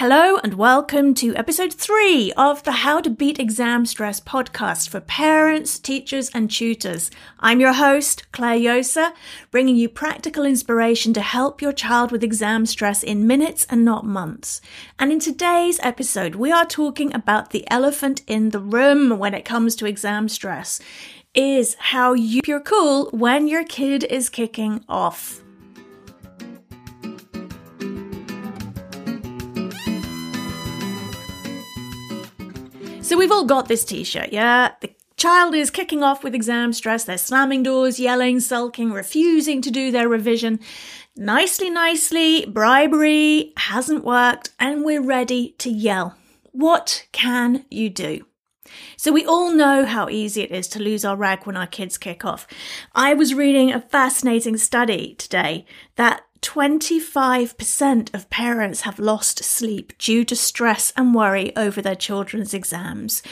Hello and welcome to episode three of the How to Beat Exam Stress podcast for parents, teachers, and tutors. I'm your host, Clare Josa, bringing you practical inspiration to help your child with exam stress in minutes and not months. And in today's episode, we are talking about the elephant in the room when it comes to exam stress. Is how you you're cool when your kid is kicking off. So we've all got this t shirt, yeah? The child is kicking off with exam stress, they're slamming doors, yelling, sulking, refusing to do their revision. Nicely, nicely, bribery hasn't worked, and we're ready to yell. What can you do? So we all know how easy it is to lose our rag when our kids kick off. I was reading a fascinating study today that 25% of parents have lost sleep due to stress and worry over their children's exams.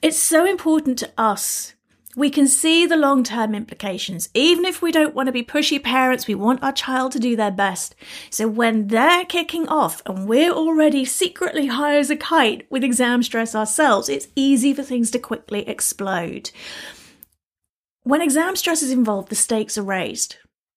It's so important to us. We can see the long term implications. Even if we don't want to be pushy parents, we want our child to do their best. So when they're kicking off and we're already secretly high as a kite with exam stress ourselves, it's easy for things to quickly explode. When exam stress is involved, the stakes are raised.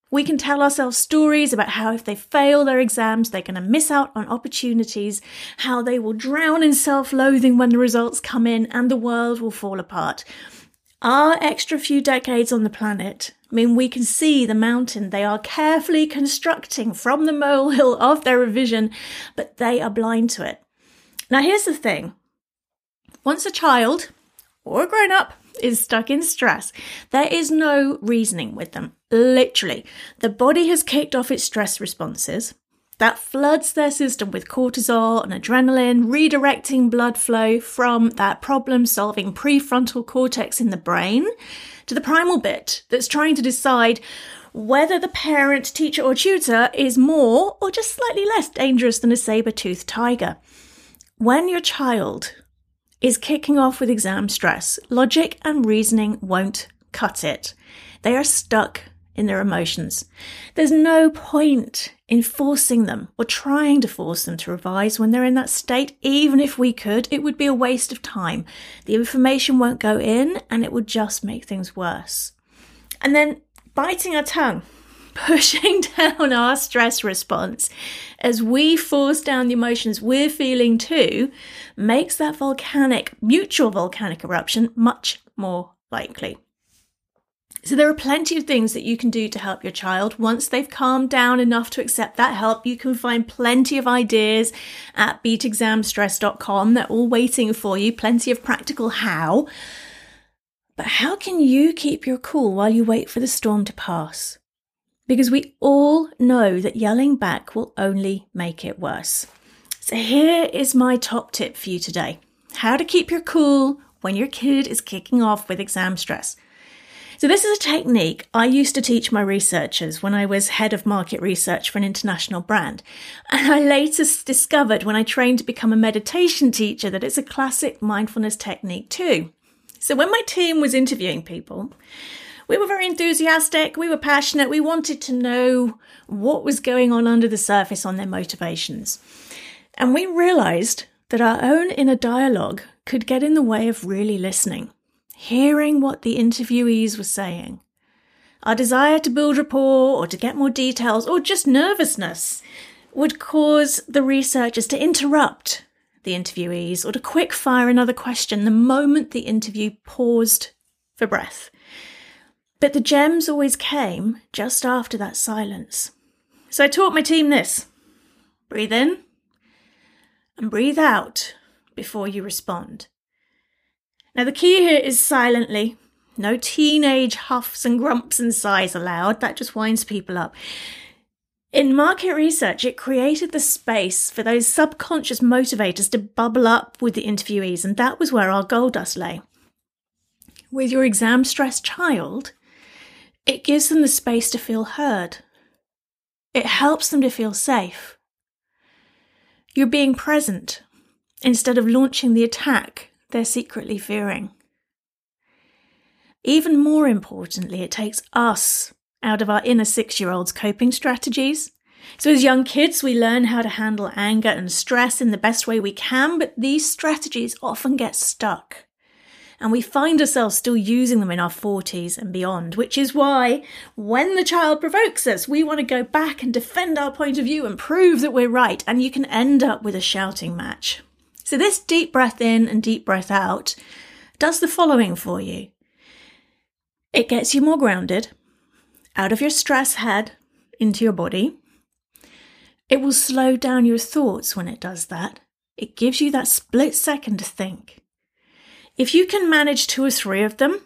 We can tell ourselves stories about how if they fail their exams, they're going to miss out on opportunities, how they will drown in self loathing when the results come in, and the world will fall apart. Our extra few decades on the planet mean we can see the mountain they are carefully constructing from the molehill of their revision, but they are blind to it. Now, here's the thing once a child or a grown up is stuck in stress, there is no reasoning with them. Literally, the body has kicked off its stress responses. That floods their system with cortisol and adrenaline, redirecting blood flow from that problem solving prefrontal cortex in the brain to the primal bit that's trying to decide whether the parent, teacher, or tutor is more or just slightly less dangerous than a saber toothed tiger. When your child is kicking off with exam stress, logic and reasoning won't cut it. They are stuck in their emotions. There's no point in forcing them or trying to force them to revise when they're in that state. Even if we could, it would be a waste of time. The information won't go in and it would just make things worse. And then biting our tongue, pushing down our stress response as we force down the emotions we're feeling too, makes that volcanic, mutual volcanic eruption much more likely. So, there are plenty of things that you can do to help your child. Once they've calmed down enough to accept that help, you can find plenty of ideas at beatexamstress.com. They're all waiting for you, plenty of practical how. But how can you keep your cool while you wait for the storm to pass? Because we all know that yelling back will only make it worse. So, here is my top tip for you today how to keep your cool when your kid is kicking off with exam stress. So, this is a technique I used to teach my researchers when I was head of market research for an international brand. And I later discovered when I trained to become a meditation teacher that it's a classic mindfulness technique too. So, when my team was interviewing people, we were very enthusiastic, we were passionate, we wanted to know what was going on under the surface on their motivations. And we realized that our own inner dialogue could get in the way of really listening hearing what the interviewees were saying. Our desire to build rapport or to get more details or just nervousness would cause the researchers to interrupt the interviewees or to quick fire another question the moment the interview paused for breath. But the gems always came just after that silence. So I taught my team this breathe in and breathe out before you respond. Now, the key here is silently. No teenage huffs and grumps and sighs allowed. That just winds people up. In market research, it created the space for those subconscious motivators to bubble up with the interviewees, and that was where our gold dust lay. With your exam stressed child, it gives them the space to feel heard. It helps them to feel safe. You're being present instead of launching the attack they're secretly fearing. Even more importantly, it takes us out of our inner six year old's coping strategies. So, as young kids, we learn how to handle anger and stress in the best way we can, but these strategies often get stuck. And we find ourselves still using them in our 40s and beyond, which is why when the child provokes us, we want to go back and defend our point of view and prove that we're right. And you can end up with a shouting match. So, this deep breath in and deep breath out does the following for you it gets you more grounded, out of your stress head into your body. It will slow down your thoughts when it does that. It gives you that split second to think. If you can manage two or three of them,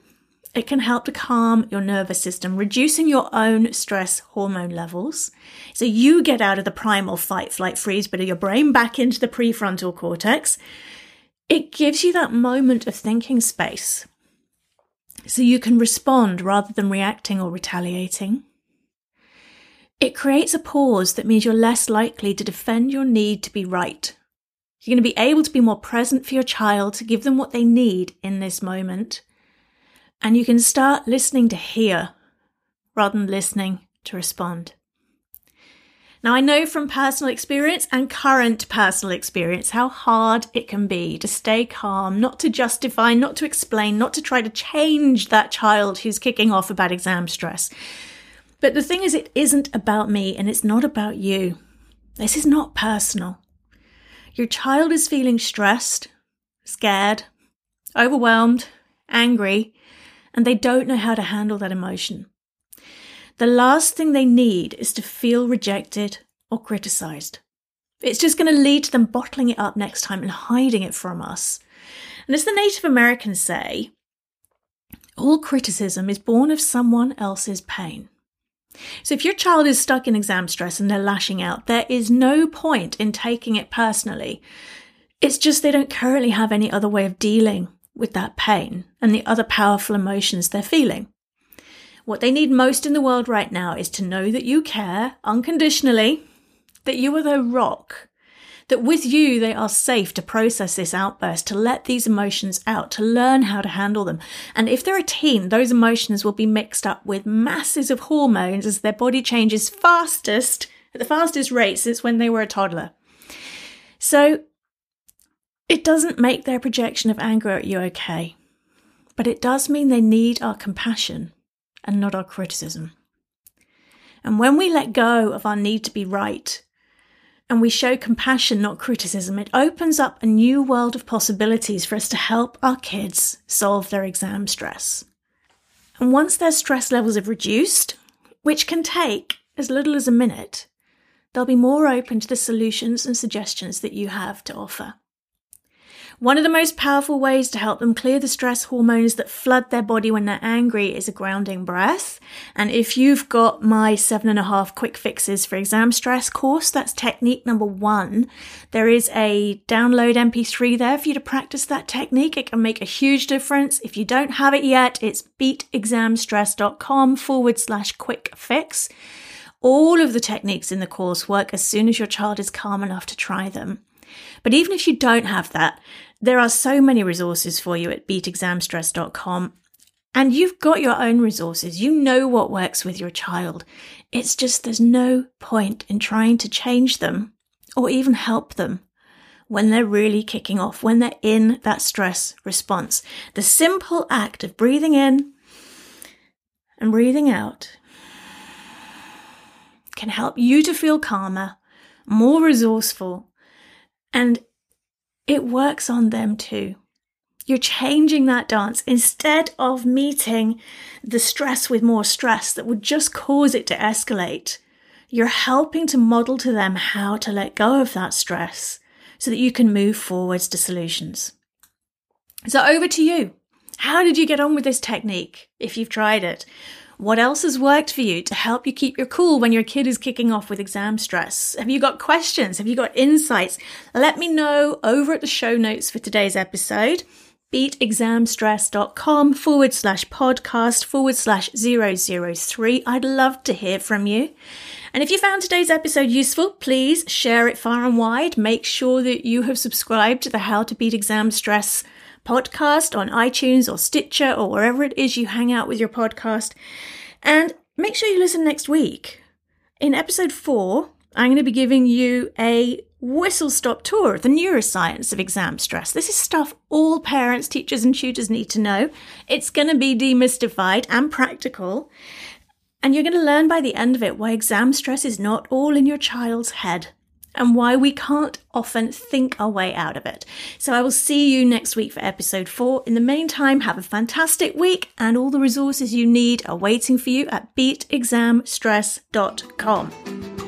it can help to calm your nervous system, reducing your own stress hormone levels. So you get out of the primal fight, flight, freeze bit of your brain back into the prefrontal cortex. It gives you that moment of thinking space so you can respond rather than reacting or retaliating. It creates a pause that means you're less likely to defend your need to be right. You're going to be able to be more present for your child, to give them what they need in this moment. And you can start listening to hear rather than listening to respond. Now, I know from personal experience and current personal experience how hard it can be to stay calm, not to justify, not to explain, not to try to change that child who's kicking off about exam stress. But the thing is, it isn't about me and it's not about you. This is not personal. Your child is feeling stressed, scared, overwhelmed, angry, and they don't know how to handle that emotion. The last thing they need is to feel rejected or criticized. It's just going to lead to them bottling it up next time and hiding it from us. And as the Native Americans say, all criticism is born of someone else's pain. So if your child is stuck in exam stress and they're lashing out, there is no point in taking it personally. It's just they don't currently have any other way of dealing with that pain and the other powerful emotions they're feeling. What they need most in the world right now is to know that you care unconditionally, that you are their rock, that with you they are safe to process this outburst, to let these emotions out, to learn how to handle them. And if they're a teen, those emotions will be mixed up with masses of hormones as their body changes fastest, at the fastest rate since when they were a toddler. So it doesn't make their projection of anger at you okay, but it does mean they need our compassion and not our criticism. And when we let go of our need to be right and we show compassion, not criticism, it opens up a new world of possibilities for us to help our kids solve their exam stress. And once their stress levels have reduced, which can take as little as a minute, they'll be more open to the solutions and suggestions that you have to offer. One of the most powerful ways to help them clear the stress hormones that flood their body when they're angry is a grounding breath. And if you've got my seven and a half quick fixes for exam stress course, that's technique number one. There is a download MP3 there for you to practice that technique. It can make a huge difference. If you don't have it yet, it's beatexamstress.com forward slash quick fix. All of the techniques in the course work as soon as your child is calm enough to try them. But even if you don't have that, there are so many resources for you at beatexamstress.com. And you've got your own resources. You know what works with your child. It's just there's no point in trying to change them or even help them when they're really kicking off, when they're in that stress response. The simple act of breathing in and breathing out can help you to feel calmer, more resourceful, and it works on them too. You're changing that dance instead of meeting the stress with more stress that would just cause it to escalate. You're helping to model to them how to let go of that stress so that you can move forwards to solutions. So over to you. How did you get on with this technique if you've tried it? What else has worked for you to help you keep your cool when your kid is kicking off with exam stress? Have you got questions? Have you got insights? Let me know over at the show notes for today's episode beatexamstress.com forward slash podcast forward slash 003. I'd love to hear from you. And if you found today's episode useful, please share it far and wide. Make sure that you have subscribed to the How to Beat Exam Stress podcast on iTunes or Stitcher or wherever it is you hang out with your podcast. And make sure you listen next week. In episode four, I'm going to be giving you a whistle stop tour of the neuroscience of exam stress. This is stuff all parents, teachers, and tutors need to know. It's going to be demystified and practical. And you're going to learn by the end of it why exam stress is not all in your child's head and why we can't often think our way out of it. So I will see you next week for episode four. In the meantime, have a fantastic week and all the resources you need are waiting for you at beatexamstress.com.